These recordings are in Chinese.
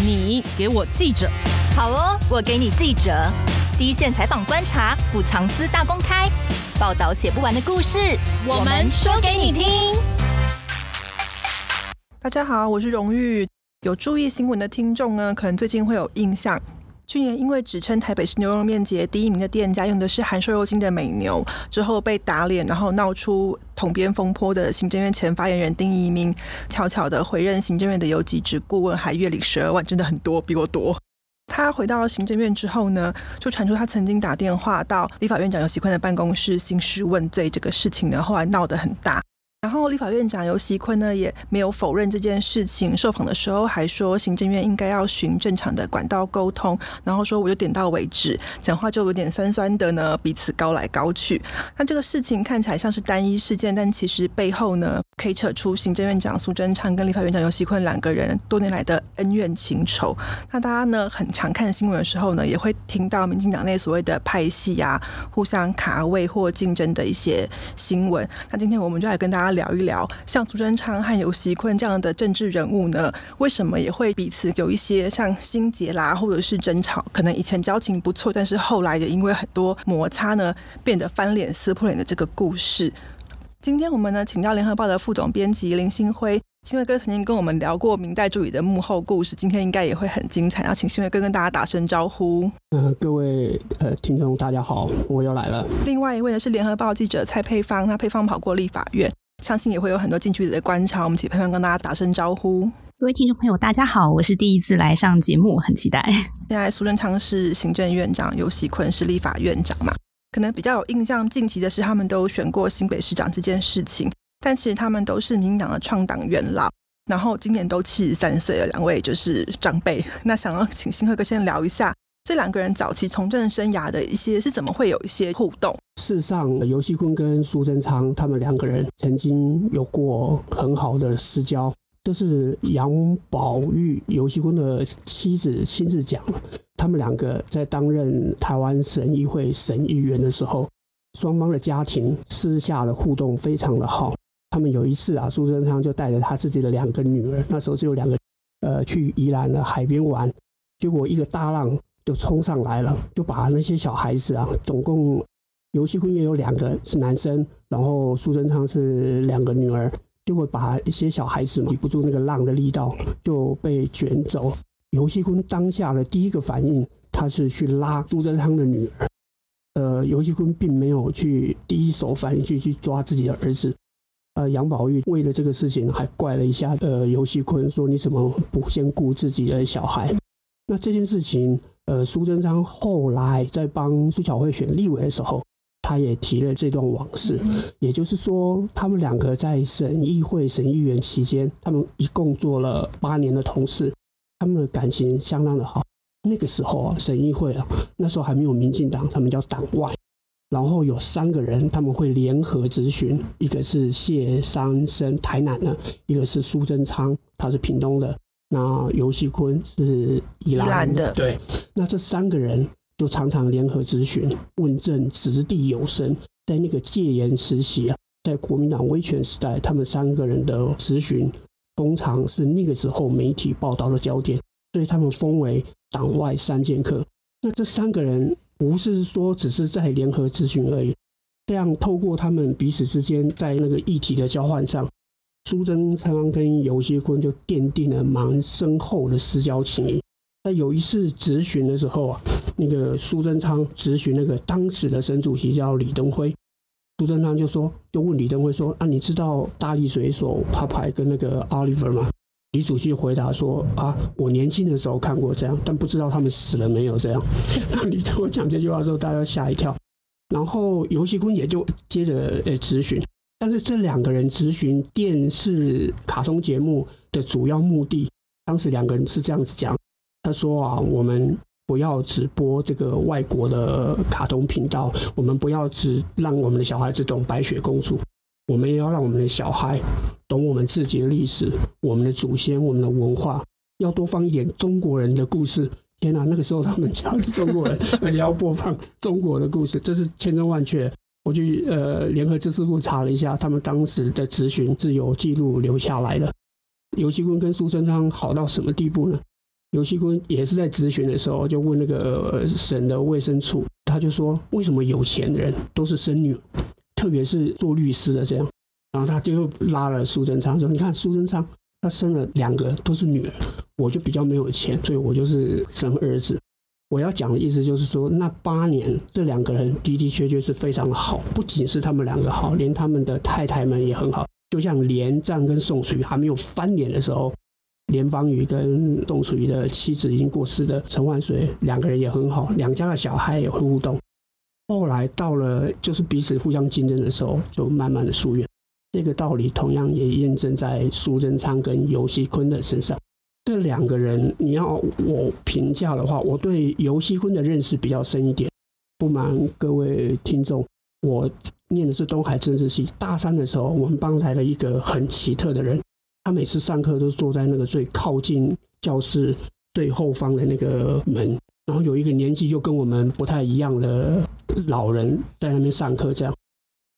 你给我记者。好哦，我给你记者。第一线采访观察，不藏私大公开，报道写不完的故事，我们说给你听。大家好，我是荣誉。有注意新闻的听众呢，可能最近会有印象。去年因为指称台北市牛肉面节第一名的店家用的是含瘦肉精的美牛，之后被打脸，然后闹出统编风波的行政院前发言人丁一鸣，悄悄的回任行政院的游击职顾问，还月领十二万，真的很多，比我多。他回到行政院之后呢，就传出他曾经打电话到立法院长游锡堃的办公室兴师问罪，这个事情呢，后来闹得很大。然后，立法院长游锡坤呢也没有否认这件事情。受访的时候还说，行政院应该要循正常的管道沟通。然后说，我就点到为止，讲话就有点酸酸的呢，彼此高来高去。那这个事情看起来像是单一事件，但其实背后呢，可以扯出行政院长苏贞昌跟立法院长游锡坤两个人多年来的恩怨情仇。那大家呢，很常看新闻的时候呢，也会听到民进党内所谓的派系啊，互相卡位或竞争的一些新闻。那今天我们就来跟大家。聊一聊，像朱贞昌和游锡堃这样的政治人物呢，为什么也会彼此有一些像心结啦，或者是争吵？可能以前交情不错，但是后来也因为很多摩擦呢，变得翻脸撕破脸的这个故事。今天我们呢，请到联合报的副总编辑林星辉，兴辉哥曾经跟我们聊过明代助理的幕后故事，今天应该也会很精彩。要请兴辉哥跟大家打声招呼。呃，各位呃听众大家好，我又来了。另外一位呢是联合报记者蔡佩芳，那佩芳跑过立法院。相信也会有很多近距离的观察，我们请潘潘跟大家打声招呼。各位听众朋友，大家好，我是第一次来上节目，很期待。现在苏贞昌是行政院长，尤喜坤是立法院长嘛？可能比较有印象，近期的是他们都选过新北市长这件事情，但其实他们都是民进党的创党元老，然后今年都七十三岁了，两位就是长辈。那想要请新辉哥先聊一下。这两个人早期从政生涯的一些是怎么会有一些互动？事实上，游锡堃跟苏贞昌他们两个人曾经有过很好的私交。这是杨宝玉游锡堃的妻子亲自讲的。他们两个在担任台湾省议会省议员的时候，双方的家庭私下的互动非常的好。他们有一次啊，苏贞昌就带着他自己的两个女儿，那时候只有两个，呃，去宜兰的海边玩，结果一个大浪。就冲上来了，就把那些小孩子啊，总共游戏坤也有两个是男生，然后苏贞昌是两个女儿，就会把一些小孩子抵不住那个浪的力道，就被卷走。游戏坤当下的第一个反应，他是去拉苏贞昌的女儿。呃，游戏坤并没有去第一手反应去去抓自己的儿子。呃，杨宝玉为了这个事情还怪了一下呃游戏坤，说你怎么不先顾自己的小孩？那这件事情。呃，苏贞昌后来在帮苏巧慧选立委的时候，他也提了这段往事。也就是说，他们两个在省议会、省议员期间，他们一共做了八年的同事，他们的感情相当的好。那个时候啊，省议会啊，那时候还没有民进党，他们叫党外。然后有三个人，他们会联合咨询，一个是谢三生，台南的；一个是苏贞昌，他是屏东的。那游锡坤是宜兰的，对。那这三个人就常常联合咨询，问政掷地有声。在那个戒严时期啊，在国民党威权时代，他们三个人的咨询通常是那个时候媒体报道的焦点，所以他们封为党外三剑客。那这三个人不是说只是在联合咨询而已，这样透过他们彼此之间在那个议题的交换上。苏贞昌跟游锡堃就奠定了蛮深厚的私交情谊。在有一次质询的时候啊，那个苏贞昌质询那个当时的省主席叫李登辉，苏贞昌就说，就问李登辉说：“啊，你知道大力水手帕派跟那个 Oliver 吗？”李主席回答说：“啊，我年轻的时候看过这样，但不知道他们死了没有。”这样，那 李登辉讲这句话的时候，大家吓一跳。然后游锡堃也就接着呃质询。但是这两个人咨询电视卡通节目的主要目的，当时两个人是这样子讲：他说啊，我们不要只播这个外国的卡通频道，我们不要只让我们的小孩子懂白雪公主，我们也要让我们的小孩懂我们自己的历史、我们的祖先、我们的文化，要多放一点中国人的故事。天哪，那个时候他们讲的是中国人，而且要播放中国的故事，这是千真万确。我去呃联合知识库查了一下，他们当时的质询是有记录留下来的。游锡坤跟苏贞昌好到什么地步呢？游锡坤也是在质询的时候，就问那个省的卫生处，他就说：为什么有钱人都是生女，特别是做律师的这样？然后他就又拉了苏贞昌说：你看苏贞昌，他生了两个都是女儿，我就比较没有钱，所以我就是生儿子。我要讲的意思就是说，那八年这两个人的的确确是非常好，不仅是他们两个好，连他们的太太们也很好。就像连战跟宋楚瑜还没有翻脸的时候。连芳瑜跟宋楚瑜的妻子已经过世的陈万水，两个人也很好，两家的小孩也会互动。后来到了就是彼此互相竞争的时候，就慢慢的疏远。这个道理同样也验证在苏贞昌跟游锡坤的身上。这两个人，你要我评价的话，我对游锡坤的认识比较深一点。不瞒各位听众，我念的是东海政治系，大三的时候，我们班来了一个很奇特的人。他每次上课都坐在那个最靠近教室最后方的那个门，然后有一个年纪就跟我们不太一样的老人在那边上课。这样，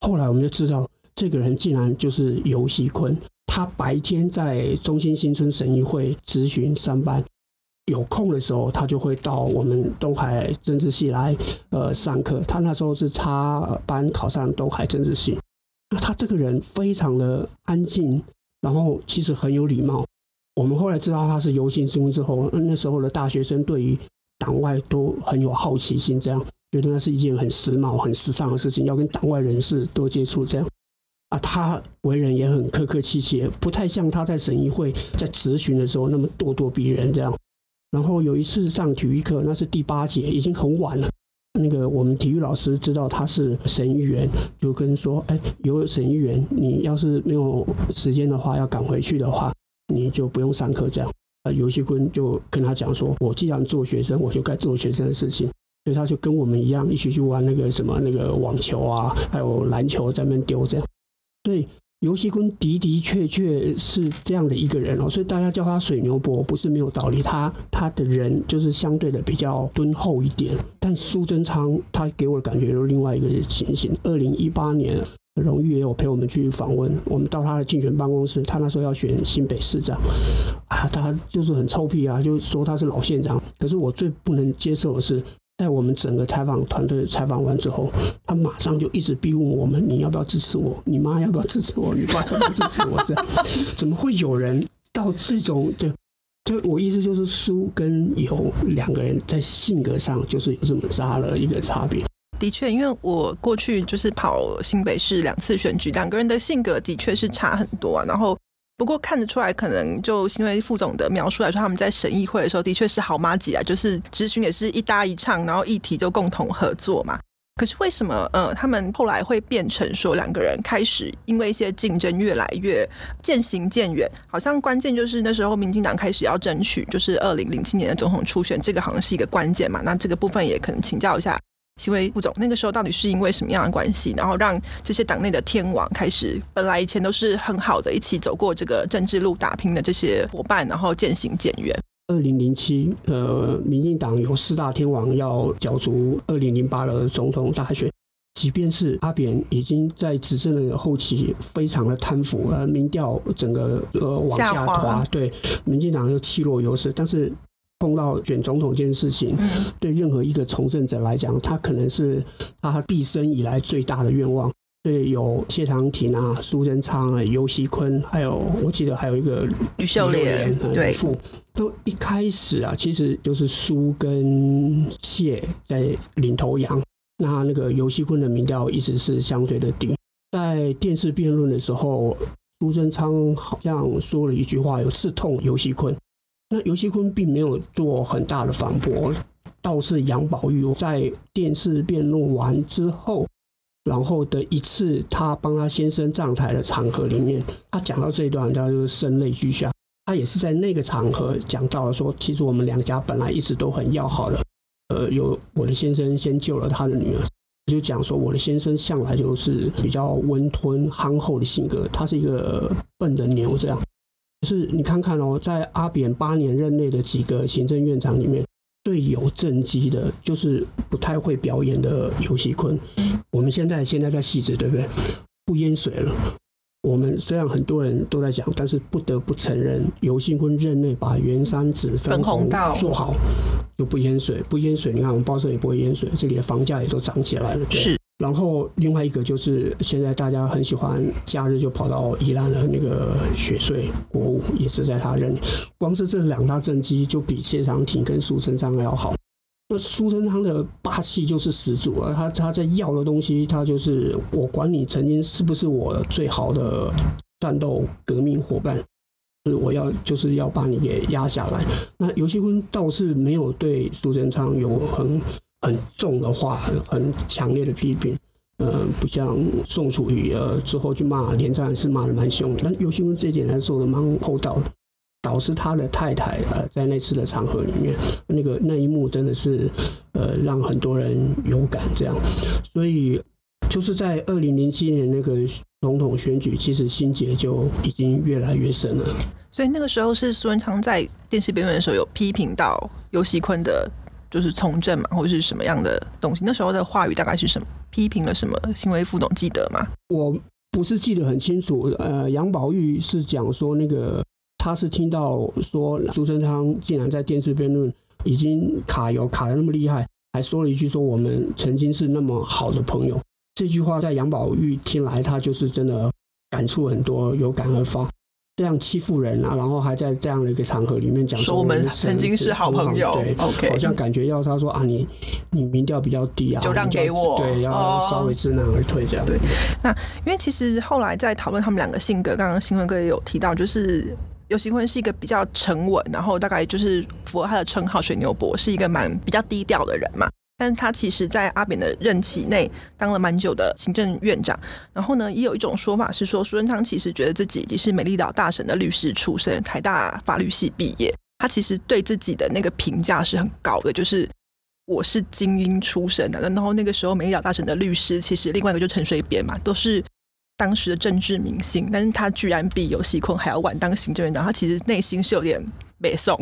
后来我们就知道这个人竟然就是游锡堃。他白天在中心新村省议会质询上班，有空的时候他就会到我们东海政治系来呃上课。他那时候是插班考上东海政治系。那他这个人非常的安静。然后其实很有礼貌。我们后来知道他是游锡堃之后，那时候的大学生对于党外都很有好奇心，这样觉得那是一件很时髦、很时尚的事情，要跟党外人士多接触。这样啊，他为人也很客客气气，不太像他在省议会在质询的时候那么咄咄逼人这样。然后有一次上体育课，那是第八节，已经很晚了。那个我们体育老师知道他是省议员，就跟说：“哎，有省议员，你要是没有时间的话，要赶回去的话，你就不用上课。”这样，啊，游锡堃就跟他讲说：“我既然做学生，我就该做学生的事情。”所以他就跟我们一样，一起去玩那个什么那个网球啊，还有篮球在那边丢这样。所以。游锡坤的的确确是这样的一个人哦，所以大家叫他水牛伯不是没有道理。他他的人就是相对的比较敦厚一点，但苏贞昌他给我的感觉是另外一个情形。二零一八年，荣誉也有陪我们去访问，我们到他的竞选办公室，他那时候要选新北市长啊，他就是很臭屁啊，就说他是老县长。可是我最不能接受的是。在我们整个采访团队采访完之后，他马上就一直逼问我们：你要不要支持我？你妈要不要支持我？你爸要不要支持我？这样 怎么会有人到这种？就就我意思就是，苏跟游两个人在性格上就是有这么大了一个差别。的确，因为我过去就是跑新北市两次选举，两个人的性格的确是差很多啊。然后。不过看得出来，可能就因为副总的描述来说，他们在省议会的时候的确是好麻吉啊，就是咨询也是一搭一唱，然后议题就共同合作嘛。可是为什么呃，他们后来会变成说两个人开始因为一些竞争越来越渐行渐远？好像关键就是那时候民进党开始要争取，就是二零零七年的总统初选，这个好像是一个关键嘛。那这个部分也可能请教一下。席维副总，那个时候到底是因为什么样的关系，然后让这些党内的天王开始，本来以前都是很好的，一起走过这个政治路打拼的这些伙伴，然后渐行渐远。二零零七，呃，民进党有四大天王要角逐二零零八的总统大选，即便是阿扁已经在执政的后期非常的贪腐，呃，民调整个呃往下滑，对，民进党又气若游丝，但是。碰到选总统这件事情，对任何一个从政者来讲，他可能是他毕生以来最大的愿望。对，有谢长廷啊、苏贞昌啊、尤熙坤，还有我记得还有一个吕秀莲，对，都一开始啊，其实就是苏跟谢在领头羊。那那个游锡堃的民调一直是相对的低。在电视辩论的时候，苏贞昌好像说了一句话，有刺痛游锡堃。那游锡坤并没有做很大的反驳，倒是杨宝玉在电视辩论完之后，然后的一次他帮他先生站台的场合里面，他讲到这一段，他就声泪俱下。他也是在那个场合讲到了说，其实我们两家本来一直都很要好的，呃，有我的先生先救了他的女儿，就讲说我的先生向来就是比较温吞憨厚的性格，他是一个笨的牛这样。是你看看哦，在阿扁八年任内的几个行政院长里面，最有政绩的，就是不太会表演的游锡坤。我们现在现在在戏子，对不对？不淹水了，我们虽然很多人都在讲，但是不得不承认，游锡坤任内把圆山子分洪道做好，就不淹水，不淹水。你看我们报社也不会淹水，这里的房价也都涨起来了。对。是。然后另外一个就是现在大家很喜欢假日就跑到宜兰的那个雪隧国五，也是在他任。光是这两大政绩就比谢长廷跟苏贞昌要好。那苏贞昌的霸气就是十足啊！他他在要的东西，他就是我管你曾经是不是我最好的战斗革命伙伴，是我要就是要把你给压下来。那游锡坤倒是没有对苏贞昌有很很重的话，很很强烈的批评。呃，不像宋楚瑜呃之后去骂连战是骂的蛮凶的，但游锡堃这一点还做的蛮厚道的。导致他的太太呃，在那次的场合里面，那个那一幕真的是呃，让很多人有感这样。所以就是在二零零七年那个总统选举，其实心结就已经越来越深了。所以那个时候是苏文昌在电视辩论的时候有批评到游锡坤的，就是从政嘛，或者是什么样的东西？那时候的话语大概是什么？批评了什么？新维副总记得吗？我不是记得很清楚。呃，杨宝玉是讲说那个。他是听到说苏贞昌竟然在电视辩论已经卡油卡的那么厉害，还说了一句说我们曾经是那么好的朋友。这句话在杨宝玉听来，他就是真的感触很多，有感而发。这样欺负人啊，然后还在这样的一个场合里面讲说我们曾经是好朋友，对，OK，好像感觉要他说啊，你你民调比较低啊，就让给我，对，要稍微知难而退这样。对，那因为其实后来在讨论他们两个性格，刚刚新闻哥也有提到，就是。尤新坤是一个比较沉稳，然后大概就是符合他的称号“水牛伯”，是一个蛮比较低调的人嘛。但是他其实，在阿扁的任期内当了蛮久的行政院长。然后呢，也有一种说法是说，苏贞昌其实觉得自己已是美丽岛大神的律师出身，台大法律系毕业。他其实对自己的那个评价是很高的，就是我是精英出身的。然后那个时候，美丽岛大神的律师，其实另外一个就陈水扁嘛，都是。当时的政治明星，但是他居然比游锡堃还要晚当行政院长，他其实内心是有点北宋。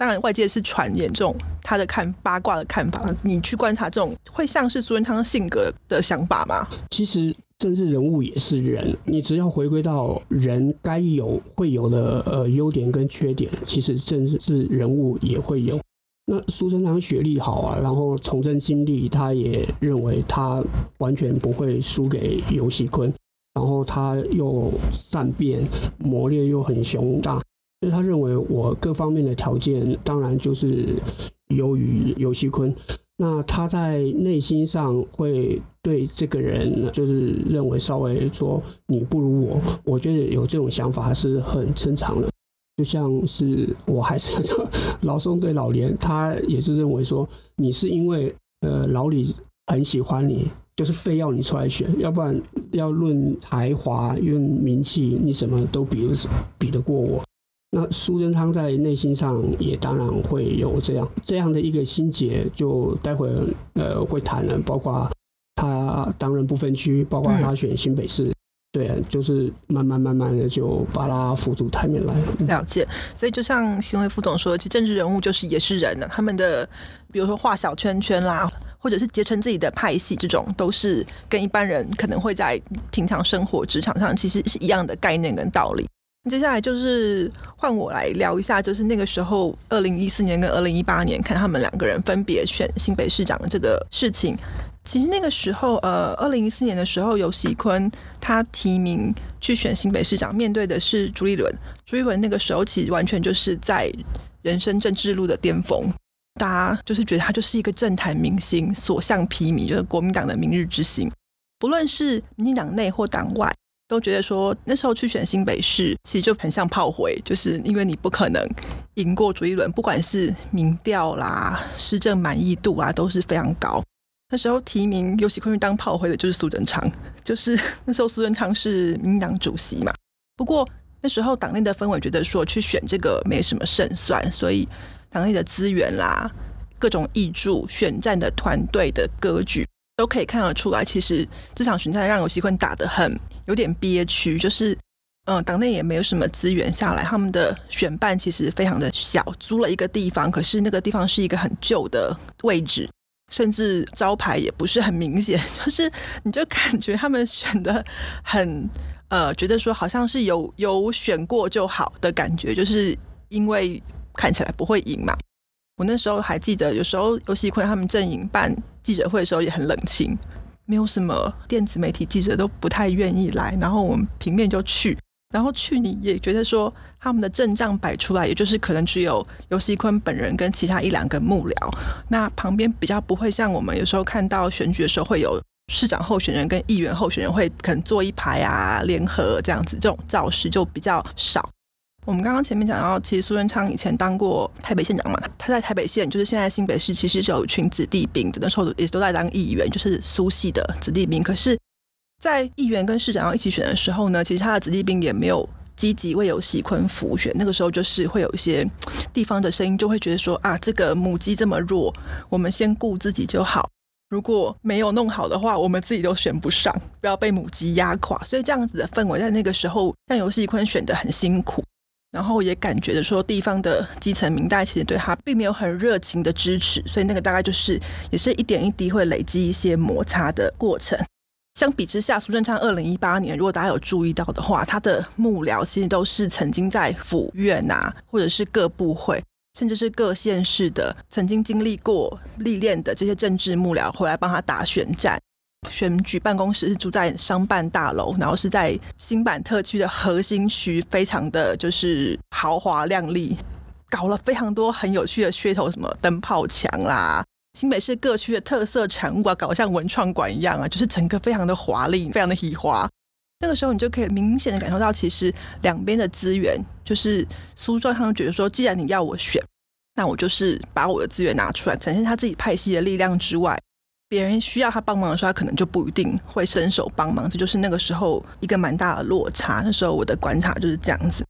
当然，外界是传言这种他的看八卦的看法，你去观察这种会像是苏贞昌性格的想法吗？其实政治人物也是人，你只要回归到人该有会有的呃优点跟缺点，其实政治人物也会有。那苏贞昌学历好啊，然后从政经历，他也认为他完全不会输给游锡堃。然后他又善变，磨练又很雄大，所以他认为我各方面的条件当然就是优于游锡坤。那他在内心上会对这个人就是认为稍微说你不如我，我觉得有这种想法是很正常的。就像是我还是 老宋对老连，他也是认为说你是因为呃老李很喜欢你。就是非要你出来选，要不然要论才华、论名气，你什么都比不比得过我。那苏贞昌在内心上也当然会有这样这样的一个心结，就待会儿呃会谈了，包括他担任不分区，包括他选新北市，嗯、对，就是慢慢慢慢的就把他扶出台面来了。了解，所以就像新会副总说，其实政治人物就是也是人呢，他们的比如说画小圈圈啦。或者是结成自己的派系，这种都是跟一般人可能会在平常生活职场上其实是一样的概念跟道理。接下来就是换我来聊一下，就是那个时候，二零一四年跟二零一八年，看他们两个人分别选新北市长的这个事情。其实那个时候，呃，二零一四年的时候，游锡堃他提名去选新北市长，面对的是朱立伦。朱立伦那个时候其实完全就是在人生政治路的巅峰。大家就是觉得他就是一个政坛明星，所向披靡，就是国民党的明日之星。不论是民进党内或党外，都觉得说那时候去选新北市，其实就很像炮灰，就是因为你不可能赢过朱一伦，不管是民调啦、施政满意度啊，都是非常高。那时候提名游锡堃当炮灰的就是苏贞昌，就是 那时候苏贞昌是民党主席嘛。不过那时候党内的氛围觉得说去选这个没什么胜算，所以。党内的资源啦，各种挹注、选战的团队的格局，都可以看得出来。其实这场选战让游锡堃打得很有点憋屈，就是嗯，党内也没有什么资源下来，他们的选办其实非常的小，租了一个地方，可是那个地方是一个很旧的位置，甚至招牌也不是很明显，就是你就感觉他们选的很呃觉得说好像是有有选过就好的感觉，就是因为看起来不会赢嘛。我那时候还记得，有时候游锡堃他们阵营办记者会的时候也很冷清，没有什么电子媒体记者都不太愿意来，然后我们平面就去。然后去你也觉得说他们的阵仗摆出来，也就是可能只有游锡堃本人跟其他一两个幕僚，那旁边比较不会像我们有时候看到选举的时候会有市长候选人跟议员候选人会可能坐一排啊，联合这样子，这种造势就比较少。我们刚刚前面讲到，其实苏贞昌以前当过台北县长嘛，他在台北县就是现在新北市，其实就有一群子弟兵的，那时候也都在当议员，就是苏系的子弟兵，可是。在议员跟市长要一起选的时候呢，其实他的子弟兵也没有积极为游锡堃辅选。那个时候就是会有一些地方的声音，就会觉得说啊，这个母鸡这么弱，我们先顾自己就好。如果没有弄好的话，我们自己都选不上，不要被母鸡压垮。所以这样子的氛围在那个时候让游锡坤选的很辛苦，然后也感觉的说地方的基层民代其实对他并没有很热情的支持。所以那个大概就是也是一点一滴会累积一些摩擦的过程。相比之下，苏贞昌二零一八年，如果大家有注意到的话，他的幕僚其实都是曾经在府院啊，或者是各部会，甚至是各县市的曾经经历过历练的这些政治幕僚，回来帮他打选战。选举办公室是住在商办大楼，然后是在新版特区的核心区，非常的就是豪华亮丽，搞了非常多很有趣的噱头，什么灯泡墙啦。新北市各区的特色产物啊，搞得像文创馆一样啊，就是整个非常的华丽，非常的喜华。那个时候，你就可以明显的感受到，其实两边的资源，就是苏壮他们觉得说，既然你要我选，那我就是把我的资源拿出来，展现他自己派系的力量之外，别人需要他帮忙的时候，他可能就不一定会伸手帮忙。这就是那个时候一个蛮大的落差。那时候我的观察就是这样子。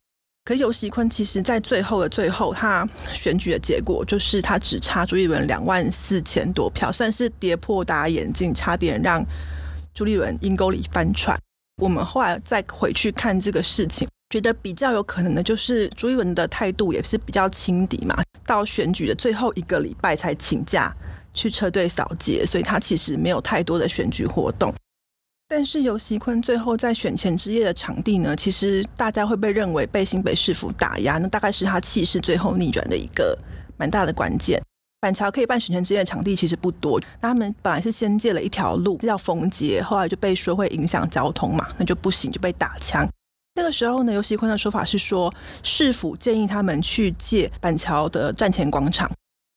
可游锡堃其实，在最后的最后，他选举的结果就是他只差朱立伦两万四千多票，算是跌破大家眼镜，差点让朱立伦阴沟里翻船。我们后来再回去看这个事情，觉得比较有可能的就是朱立伦的态度也是比较轻敌嘛，到选举的最后一个礼拜才请假去车队扫街，所以他其实没有太多的选举活动。但是游锡堃最后在选前之夜的场地呢，其实大家会被认为被新北市府打压，那大概是他气势最后逆转的一个蛮大的关键。板桥可以办选前之夜的场地其实不多，那他们本来是先借了一条路，这叫逢节，后来就被说会影响交通嘛，那就不行，就被打枪。那个时候呢，游锡堃的说法是说，市府建议他们去借板桥的站前广场，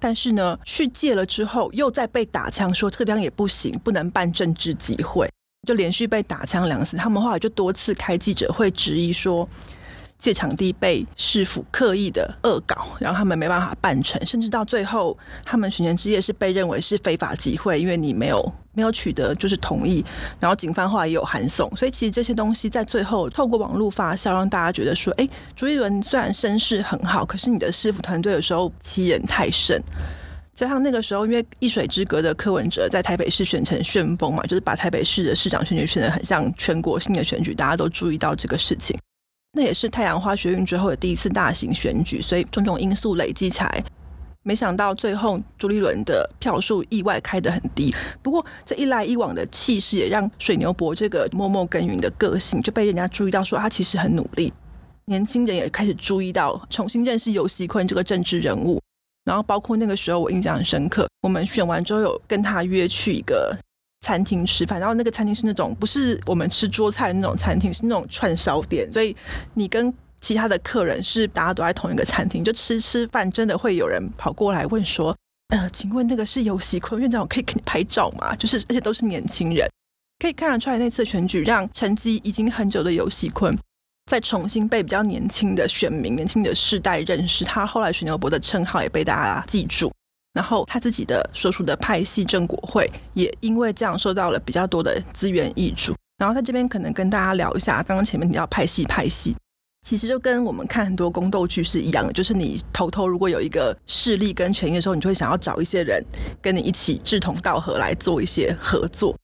但是呢，去借了之后又再被打枪，说这个地方也不行，不能办政治集会。就连续被打枪两次，他们后来就多次开记者会质疑说，借场地被市府刻意的恶搞，然后他们没办法办成，甚至到最后，他们选前之夜是被认为是非法集会，因为你没有没有取得就是同意，然后警方后来也有函送，所以其实这些东西在最后透过网络发酵，让大家觉得说，哎，朱一伦虽然声势很好，可是你的市府团队有时候欺人太甚。加上那个时候，因为一水之隔的柯文哲在台北市选成旋风嘛，就是把台北市的市长选举选得很像全国性的选举，大家都注意到这个事情。那也是太阳花学运之后的第一次大型选举，所以种种因素累积起来，没想到最后朱立伦的票数意外开得很低。不过这一来一往的气势，也让水牛伯这个默默耕耘的个性就被人家注意到，说他其实很努力。年轻人也开始注意到，重新认识游锡堃这个政治人物。然后包括那个时候，我印象很深刻。我们选完之后，有跟他约去一个餐厅吃饭。然后那个餐厅是那种不是我们吃桌菜的那种餐厅，是那种串烧店。所以你跟其他的客人是大家都在同一个餐厅，就吃吃饭，真的会有人跑过来问说：“呃，请问那个是游锡堃院长，我可以给你拍照吗？”就是而且都是年轻人，可以看得出来那次选举让沉寂已经很久的游锡堃。再重新被比较年轻的选民、年轻的世代认识，他后来水牛伯的称号也被大家记住。然后他自己的所属的派系正国会也因为这样受到了比较多的资源挹注。然后在这边可能跟大家聊一下，刚刚前面提到派系，派系其实就跟我们看很多宫斗剧是一样的，就是你偷偷如果有一个势力跟权益的时候，你就会想要找一些人跟你一起志同道合来做一些合作。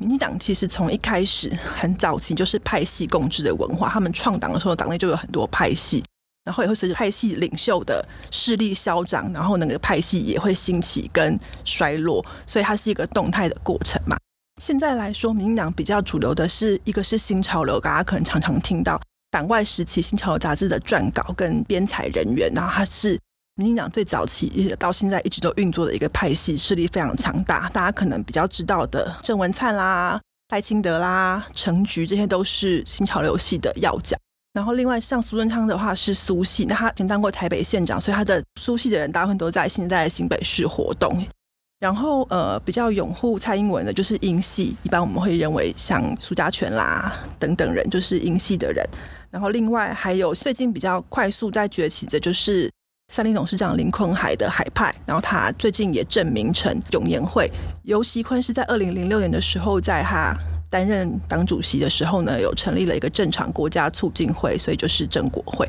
民进党其实从一开始很早期就是派系共治的文化，他们创党的时候，党内就有很多派系，然后也会随着派系领袖的势力消长，然后那个派系也会兴起跟衰落，所以它是一个动态的过程嘛。现在来说，民进党比较主流的是一个是新潮流，大家可能常常听到党外时期新潮流杂志的撰稿跟编采人员，然后它是民进党最早期到现在一直都运作的一个派系，势力非常强大。大家可能比较知道的郑文灿啦、赖清德啦、陈菊，这些都是新潮流系的要角。然后另外像苏贞昌的话是苏系，那他曾当过台北县长，所以他的苏系的人大部分都在现在的新北市活动。然后，呃，比较拥护蔡英文的，就是英系，一般我们会认为像苏家全啦等等人，就是英系的人。然后，另外还有最近比较快速在崛起的，就是三立董事长林坤海的海派。然后他最近也证明成永延会。尤锡坤是在二零零六年的时候，在他担任党主席的时候呢，有成立了一个正常国家促进会，所以就是正国会。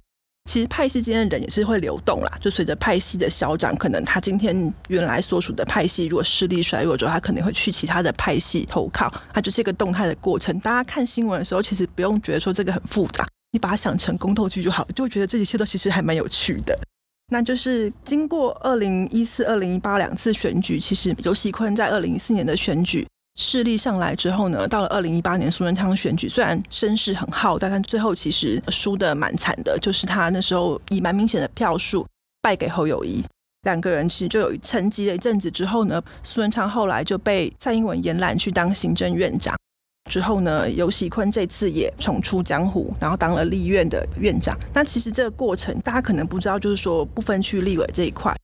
其实派系间的人也是会流动啦，就随着派系的消长，可能他今天原来所属的派系如果势力衰弱之后，他可能会去其他的派系投靠，它就是一个动态的过程。大家看新闻的时候，其实不用觉得说这个很复杂，你把它想成宫斗剧就好，就会觉得这一切都其实还蛮有趣的。那就是经过二零一四、二零一八两次选举，其实游锡堃在二零一四年的选举。势力上来之后呢，到了二零一八年苏贞昌选举，虽然声势很浩大，但最后其实输得蛮惨的。就是他那时候以蛮明显的票数败给侯友谊，两个人其实就有沉寂了一阵子之后呢，苏贞昌后来就被蔡英文延揽去当行政院长。之后呢，游喜坤这次也重出江湖，然后当了立院的院长。那其实这个过程大家可能不知道，就是说不分区立委这一块。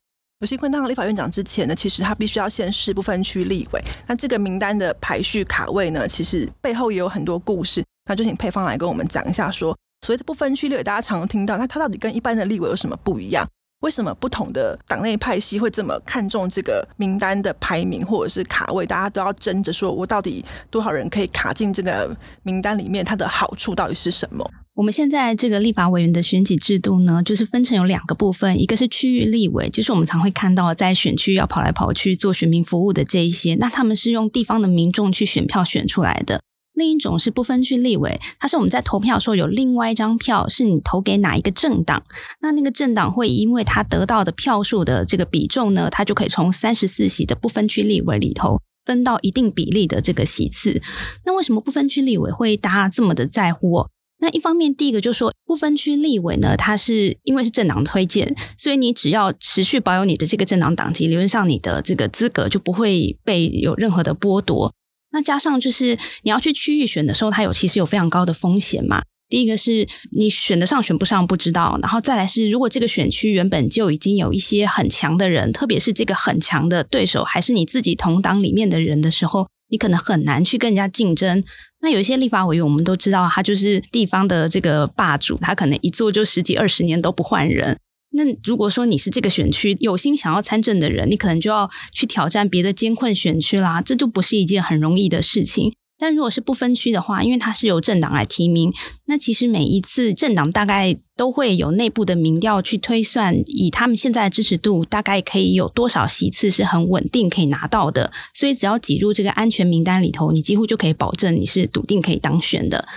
游锡堃当了立法院长之前呢，其实他必须要先试不分区立委。那这个名单的排序卡位呢，其实背后也有很多故事。那就请配方来跟我们讲一下说，所谓的不分区立委，大家常听到，那他到底跟一般的立委有什么不一样？为什么不同的党内派系会这么看重这个名单的排名或者是卡位？大家都要争着说，我到底多少人可以卡进这个名单里面？它的好处到底是什么？我们现在这个立法委员的选举制度呢，就是分成有两个部分，一个是区域立委，就是我们常会看到在选区要跑来跑去做选民服务的这一些，那他们是用地方的民众去选票选出来的。另一种是不分区立委，它是我们在投票的时候有另外一张票，是你投给哪一个政党，那那个政党会因为他得到的票数的这个比重呢，他就可以从三十四席的不分区立委里头分到一定比例的这个席次。那为什么不分区立委会大家这么的在乎？那一方面，第一个就是说不分区立委呢，它是因为是政党推荐，所以你只要持续保有你的这个政党党籍，理论上你的这个资格就不会被有任何的剥夺。那加上就是你要去区域选的时候，它有其实有非常高的风险嘛。第一个是你选得上选不上不知道，然后再来是如果这个选区原本就已经有一些很强的人，特别是这个很强的对手还是你自己同党里面的人的时候，你可能很难去跟人家竞争。那有一些立法委员我们都知道，他就是地方的这个霸主，他可能一做就十几二十年都不换人。那如果说你是这个选区有心想要参政的人，你可能就要去挑战别的艰困选区啦，这就不是一件很容易的事情。但如果是不分区的话，因为它是由政党来提名，那其实每一次政党大概。都会有内部的民调去推算，以他们现在的支持度，大概可以有多少席次是很稳定可以拿到的。所以只要挤入这个安全名单里头，你几乎就可以保证你是笃定可以当选的。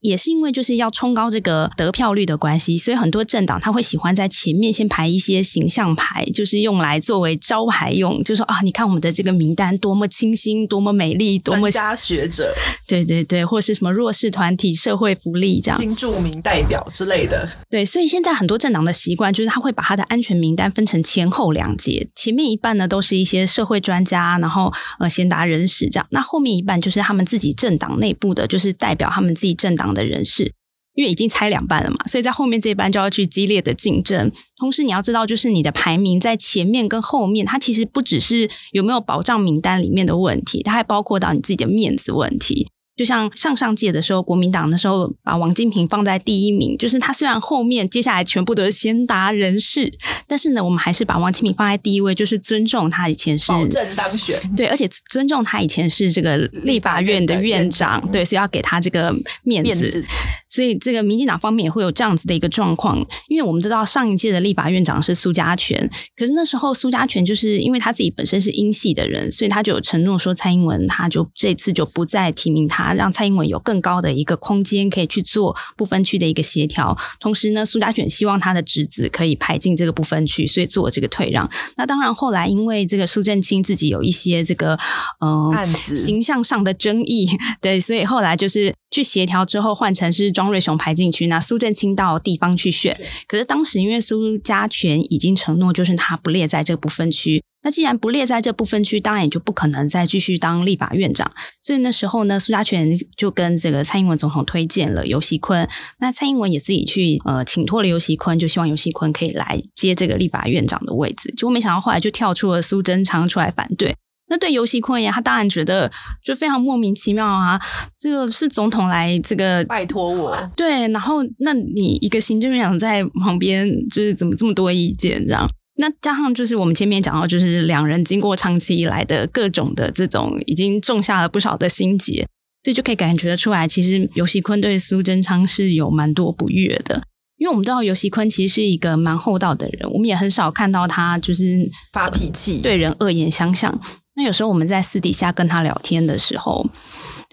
也是因为就是要冲高这个得票率的关系，所以很多政党他会喜欢在前面先排一些形象牌，就是用来作为招牌用，就说啊，你看我们的这个名单多么清新，多么美丽，多么专家学者，对对对，或者是什么弱势团体、社会福利这样，新著名代表之类的。对，所以现在很多政党的习惯就是他会把他的安全名单分成前后两节，前面一半呢都是一些社会专家，然后呃贤达人士这样，那后面一半就是他们自己政党内部的，就是代表他们自己政党的人士，因为已经拆两半了嘛，所以在后面这一半就要去激烈的竞争。同时你要知道，就是你的排名在前面跟后面，它其实不只是有没有保障名单里面的问题，它还包括到你自己的面子问题。就像上上届的时候，国民党的时候把王金平放在第一名，就是他虽然后面接下来全部都是贤达人士，但是呢，我们还是把王金平放在第一位，就是尊重他以前是保证当选，对，而且尊重他以前是这个立法院的院长，对，所以要给他这个面子。面子。所以这个民进党方面也会有这样子的一个状况，因为我们知道上一届的立法院长是苏家全，可是那时候苏家全就是因为他自己本身是英系的人，所以他就有承诺说蔡英文他就这次就不再提名他。啊，让蔡英文有更高的一个空间可以去做不分区的一个协调。同时呢，苏家全希望他的侄子可以排进这个不分区，所以做这个退让。那当然，后来因为这个苏正清自己有一些这个嗯、呃、形象上的争议，对，所以后来就是去协调之后，换成是庄瑞雄排进去，那苏正清到地方去选。可是当时因为苏家全已经承诺，就是他不列在这个不分区。那既然不列在这部分区，当然也就不可能再继续当立法院长。所以那时候呢，苏家全就跟这个蔡英文总统推荐了尤熙坤。那蔡英文也自己去呃请托了尤熙坤，就希望尤熙坤可以来接这个立法院长的位置。结果没想到后来就跳出了苏贞昌出来反对。那对游锡堃呀，他当然觉得就非常莫名其妙啊！这个是总统来这个拜托我，对，然后那你一个行政院长在旁边，就是怎么这么多意见这样？那加上就是我们前面讲到，就是两人经过长期以来的各种的这种，已经种下了不少的心结，所以就可以感觉得出来，其实尤喜坤对苏贞昌是有蛮多不悦的。因为我们知道尤喜坤其实是一个蛮厚道的人，我们也很少看到他就是发脾气、对人恶言相向。那有时候我们在私底下跟他聊天的时候。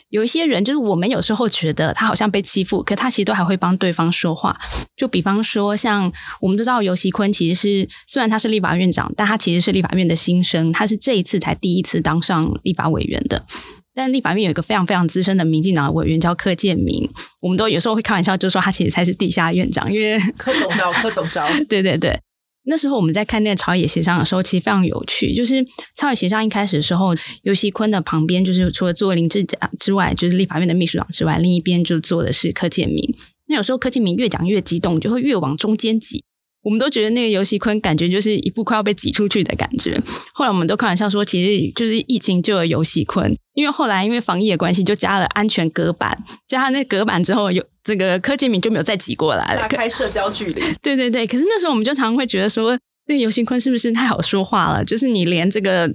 有一些人，就是我们有时候觉得他好像被欺负，可他其实都还会帮对方说话。就比方说，像我们都知道游锡堃其实是虽然他是立法院长，但他其实是立法院的新生，他是这一次才第一次当上立法委员的。但立法院有一个非常非常资深的民进党委员叫柯建明，我们都有时候会开玩笑，就说他其实才是地下院长，因为柯总召，柯总召，对对对。那时候我们在看那个朝野协商的时候，其实非常有趣。就是朝野协商一开始的时候，游锡堃的旁边就是除了坐林智甲之外，就是立法院的秘书长之外，另一边就坐的是柯建铭。那有时候柯建铭越讲越激动，就会越往中间挤。我们都觉得那个游锡堃感觉就是一副快要被挤出去的感觉。后来我们都开玩笑说，其实就是疫情救了游锡堃，因为后来因为防疫的关系，就加了安全隔板，加上那隔板之后，有这个柯建明就没有再挤过来了，拉开社交距离。对对对，可是那时候我们就常常会觉得说，那个游锡堃是不是太好说话了？就是你连这个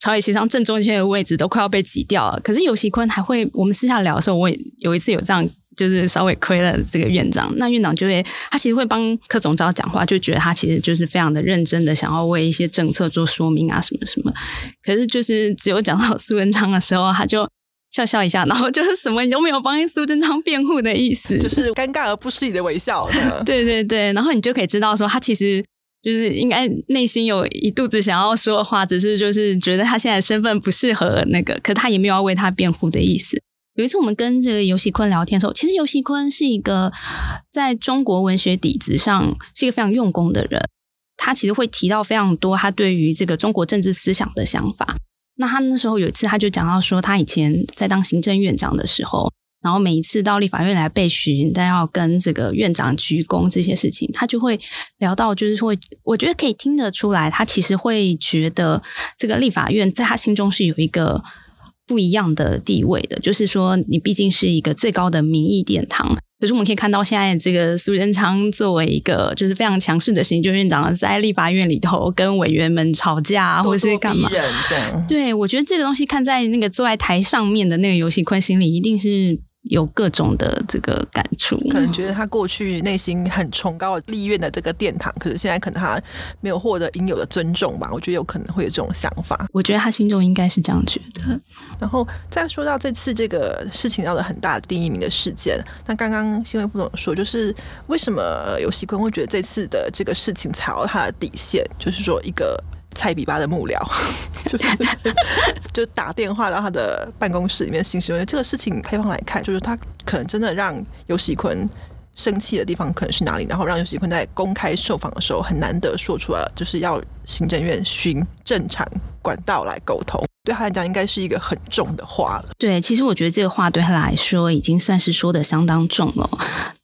朝野协商正中间的位置都快要被挤掉了，可是游锡堃还会，我们私下聊的时候，我也有一次有这样。就是稍微亏了这个院长，那院长就会他其实会帮柯总召讲话，就觉得他其实就是非常的认真的想要为一些政策做说明啊什么什么。可是就是只有讲到苏文昌的时候，他就笑笑一下，然后就是什么你都没有帮苏贞昌辩护的意思，就是尴尬而不失礼的微笑。对对对，然后你就可以知道说他其实就是应该内心有一肚子想要说的话，只是就是觉得他现在身份不适合那个，可他也没有要为他辩护的意思。有一次我们跟这个游戏坤聊天的时候，其实游戏坤是一个在中国文学底子上是一个非常用功的人。他其实会提到非常多他对于这个中国政治思想的想法。那他那时候有一次他就讲到说，他以前在当行政院长的时候，然后每一次到立法院来被询，但要跟这个院长鞠躬这些事情，他就会聊到，就是会我觉得可以听得出来，他其实会觉得这个立法院在他心中是有一个。不一样的地位的，就是说，你毕竟是一个最高的民意殿堂。可是我们可以看到，现在这个苏贞昌作为一个就是非常强势的行政院长，在立法院里头跟委员们吵架，或者是干嘛？对，我觉得这个东西看在那个坐在台上面的那个游戏坤心里，一定是。有各种的这个感触，可能觉得他过去内心很崇高的立院的这个殿堂，可是现在可能他没有获得应有的尊重吧？我觉得有可能会有这种想法。我觉得他心中应该是这样觉得。然后再说到这次这个事情闹得很大的第一名的事件，那刚刚新闻副总说，就是为什么游锡堃会觉得这次的这个事情踩到他的底线，就是说一个。蔡比巴的幕僚，就打电话到他的办公室里面，信息问这个事情，配方来看，就是他可能真的让尤喜坤生气的地方可能是哪里，然后让游锡堃在公开受访的时候很难得说出来，就是要行政院循正常管道来沟通。对他来讲，应该是一个很重的话了。对，其实我觉得这个话对他来说已经算是说得相当重了。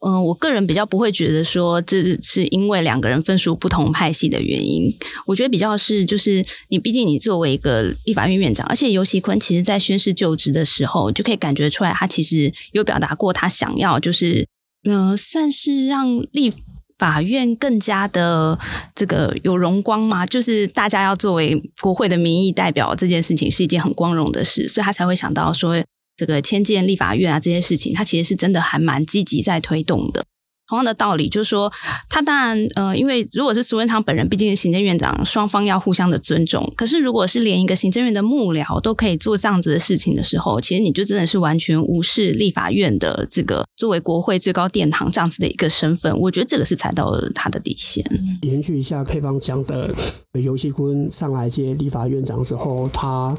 嗯、我个人比较不会觉得说这是因为两个人分属不同派系的原因。我觉得比较是，就是你毕竟你作为一个立法院院长，而且游锡堃其实在宣誓就职的时候，就可以感觉出来，他其实有表达过他想要，就是、呃，算是让立。法院更加的这个有荣光吗，就是大家要作为国会的民意代表，这件事情是一件很光荣的事，所以他才会想到说这个迁建立法院啊这些事情，他其实是真的还蛮积极在推动的。同样的道理，就是说，他当然，呃，因为如果是苏贞昌本人，毕竟是行政院长，双方要互相的尊重。可是，如果是连一个行政院的幕僚都可以做这样子的事情的时候，其实你就真的是完全无视立法院的这个作为国会最高殿堂这样子的一个身份。我觉得这个是踩到了他的底线。延续一下佩芳讲的，游戏坤上来接立法院长之后，他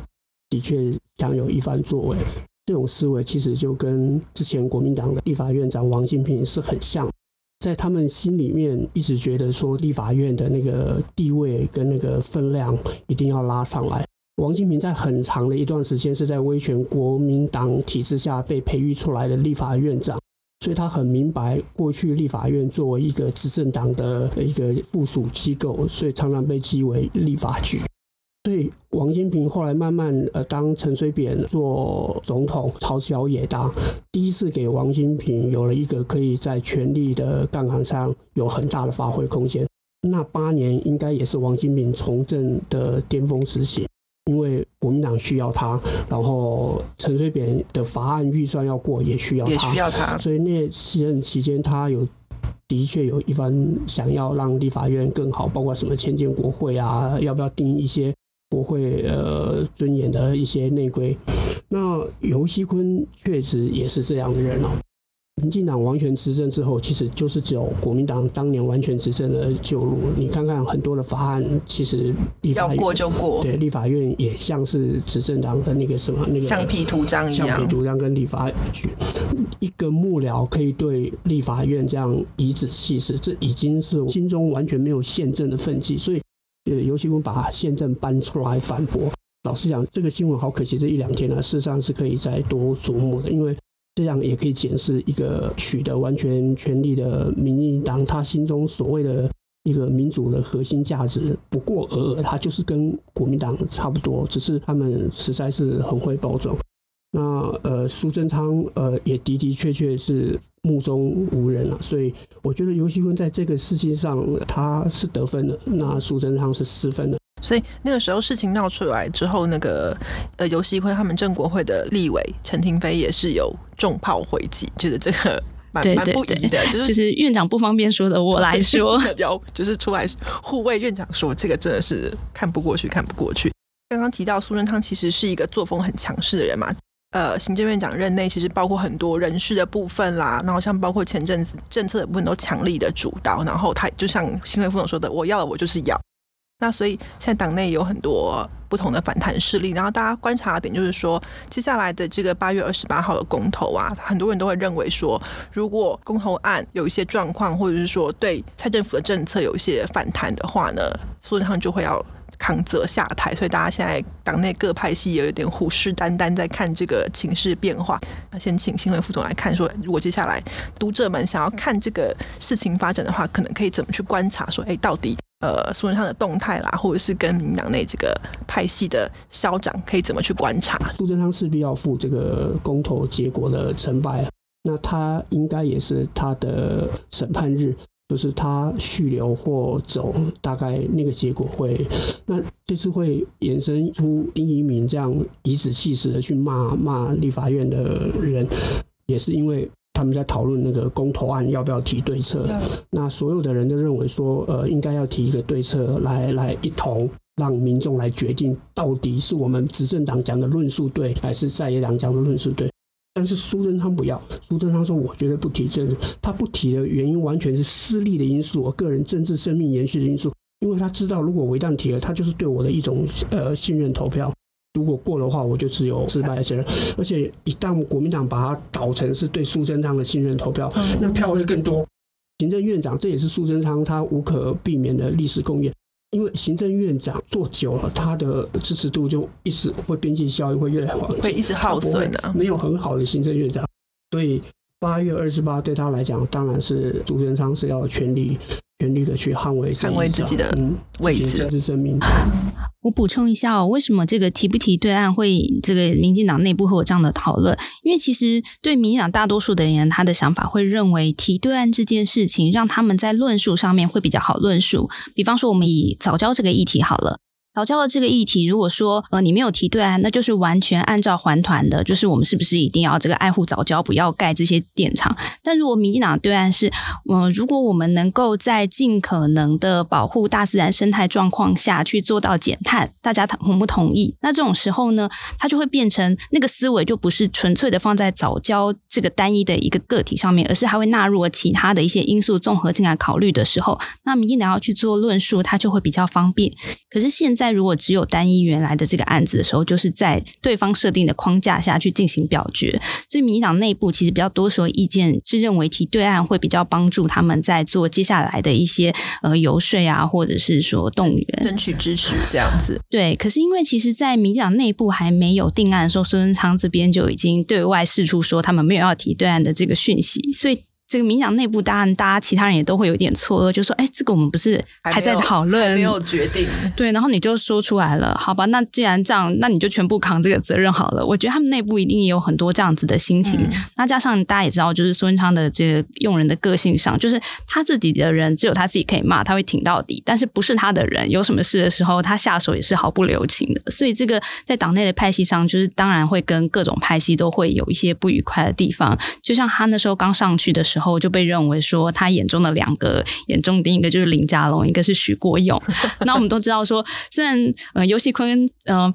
的确想有一番作为。这种思维其实就跟之前国民党的立法院长王金平是很像。在他们心里面一直觉得说，立法院的那个地位跟那个分量一定要拉上来。王金平在很长的一段时间是在威权国民党体制下被培育出来的立法院长，所以他很明白过去立法院作为一个执政党的一个附属机构，所以常常被讥为立法局。所以王金平后来慢慢呃，当陈水扁做总统，朝小野大，第一次给王金平有了一个可以在权力的杠杆上有很大的发挥空间。那八年应该也是王金平从政的巅峰时期，因为国民党需要他，然后陈水扁的法案预算要过也需要他，也需要他。所以那期任期间，他有的确有一番想要让立法院更好，包括什么迁建国会啊，要不要定一些。国会呃尊严的一些内规，那尤锡坤确实也是这样的人哦。民进党完全执政之后，其实就是只有国民党当年完全执政的旧路。你看看很多的法案，其实立法院要过就过，对，立法院也像是执政党的那个什么那个橡皮图章一样，橡皮图章跟立法局一个幕僚可以对立法院这样颐指气使，这已经是心中完全没有宪政的分际，所以。呃，尤其我们把宪政搬出来反驳。老实讲，这个新闻好可惜，这一两天呢，事实上是可以再多琢磨的，因为这样也可以检视一个取得完全权力的民进党，他心中所谓的一个民主的核心价值不过尔尔，他就是跟国民党差不多，只是他们实在是很会包装。那呃，苏贞昌呃也的的确确是目中无人了，所以我觉得尤锡坤在这个事情上他是得分的，那苏贞昌是失分的。所以那个时候事情闹出来之后，那个呃尤锡坤他们正国会的立委陈廷飞也是有重炮回击，觉得这个蛮蛮不宜的，就是就是院长不方便说的，我来说，有就是出来护卫院长说这个真的是看不过去，看不过去。刚刚提到苏贞昌其实是一个作风很强势的人嘛。呃，行政院长任内其实包括很多人事的部分啦，然后像包括前阵子政策的部分都强力的主导，然后他就像新会副总说的，我要的我就是要。那所以现在党内有很多不同的反弹势力，然后大家观察的点就是说，接下来的这个八月二十八号的公投啊，很多人都会认为说，如果公投案有一些状况，或者是说对蔡政府的政策有一些反弹的话呢，苏贞昌就会要。康泽下台，所以大家现在党内各派系也有点虎视眈眈，在看这个情势变化。那先请新闻副总来看，说如果接下来读者们想要看这个事情发展的话，可能可以怎么去观察？说，哎，到底呃苏贞昌的动态啦，或者是跟民党内这个派系的消长，可以怎么去观察？苏贞昌势必要负这个公投结果的成败，那他应该也是他的审判日。就是他续留或走，大概那个结果会，那这次会衍生出丁怡铭这样颐指气使的去骂骂立法院的人，也是因为他们在讨论那个公投案要不要提对策，那所有的人都认为说，呃，应该要提一个对策来来一同让民众来决定，到底是我们执政党讲的论述对，还是在野党讲的论述对。但是苏贞昌不要，苏贞昌说：“我绝对不提政治，他不提的原因完全是私利的因素，我个人政治生命延续的因素。因为他知道，如果我一旦提了，他就是对我的一种呃信任投票。如果过的话，我就只有失败的责任。而且一旦国民党把它导成是对苏贞昌的信任投票，那票会更多。行政院长，这也是苏贞昌他无可避免的历史共业。”因为行政院长做久了，他的支持度就一直会边际效应会越来越往，会一直耗损的。没有很好的行政院长，所以八月二十八对他来讲，当然是朱元璋是要全力全力的去捍卫捍卫自己的位置、政治生命。我补充一下哦，为什么这个提不提对岸会这个民进党内部会有这样的讨论？因为其实对民进党大多数的人，他的想法会认为提对岸这件事情，让他们在论述上面会比较好论述。比方说，我们以早教这个议题好了，早教的这个议题，如果说呃你没有提对岸，那就是完全按照环团的，就是我们是不是一定要这个爱护早教，不要盖这些电厂？但如果民进党的对岸是，嗯、如果我们能够在尽可能的保护大自然生态状况下去做到减碳，大家同不同意？那这种时候呢，它就会变成那个思维就不是纯粹的放在早教这个单一的一个个体上面，而是还会纳入了其他的一些因素综合进来考虑的时候，那民进党要去做论述，它就会比较方便。可是现在。在如果只有单一原来的这个案子的时候，就是在对方设定的框架下去进行表决，所以民进党内部其实比较多数意见是认为提对案会比较帮助他们在做接下来的一些呃游说啊，或者是说动员争取支持这样子。对，可是因为其实，在民进党内部还没有定案的时候，孙文昌这边就已经对外释出说他们没有要提对案的这个讯息，所以。这个民进党内部，当然大家其他人也都会有点错愕，就说：“哎，这个我们不是还在讨论，没有决定。”对，然后你就说出来了，好吧？那既然这样，那你就全部扛这个责任好了。我觉得他们内部一定也有很多这样子的心情。嗯、那加上大家也知道，就是苏文昌的这个用人的个性上，就是他自己的人只有他自己可以骂，他会挺到底；但是不是他的人，有什么事的时候，他下手也是毫不留情的。所以这个在党内的派系上，就是当然会跟各种派系都会有一些不愉快的地方。就像他那时候刚上去的时候，后就被认为。说他眼中的两个眼中钉，一个就是林佳龙，一个是许国勇。那我们都知道说，虽然呃尤溪坤嗯。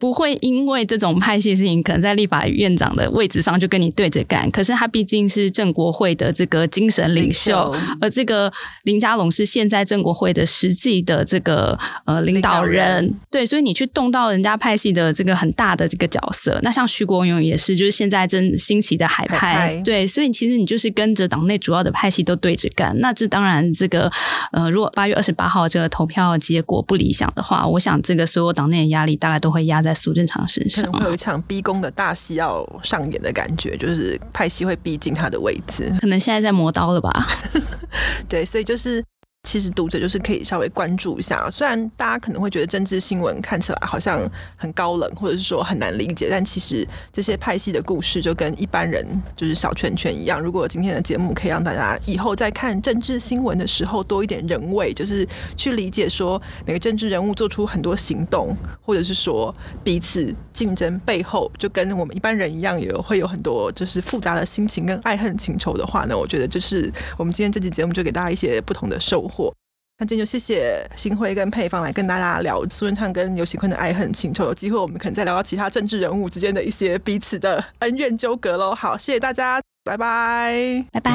不会因为这种派系的事情，可能在立法院长的位置上就跟你对着干。可是他毕竟是郑国会的这个精神领袖，领袖而这个林佳龙是现在郑国会的实际的这个呃领导人。导人对，所以你去动到人家派系的这个很大的这个角色。那像徐国勇也是，就是现在正兴起的海派。海派对，所以其实你就是跟着党内主要的派系都对着干。那这当然，这个呃，如果八月二十八号这个投票结果不理想的话，我想这个所有党内的压力大概都会压在。在苏贞昌身上，可能会有一场逼宫的大戏要上演的感觉，就是派系会逼近他的位置，可能现在在磨刀了吧？对，所以就是。其实读者就是可以稍微关注一下，虽然大家可能会觉得政治新闻看起来好像很高冷，或者是说很难理解，但其实这些派系的故事就跟一般人就是小圈圈一样。如果今天的节目可以让大家以后在看政治新闻的时候多一点人味，就是去理解说每个政治人物做出很多行动，或者是说彼此竞争背后就跟我们一般人一样，也会有很多就是复杂的心情跟爱恨情仇的话呢，我觉得就是我们今天这期节目就给大家一些不同的收获。那今天就谢谢新辉跟配方来跟大家聊苏贞昌跟刘喜坤的爱恨情仇。有机会我们可能再聊到其他政治人物之间的一些彼此的恩怨纠葛喽。好，谢谢大家，拜拜，拜拜。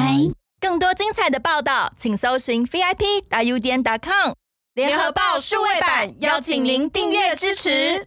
更多精彩的报道，请搜寻 VIP 大 U 点 com 联合报数位版，邀请您订阅支持。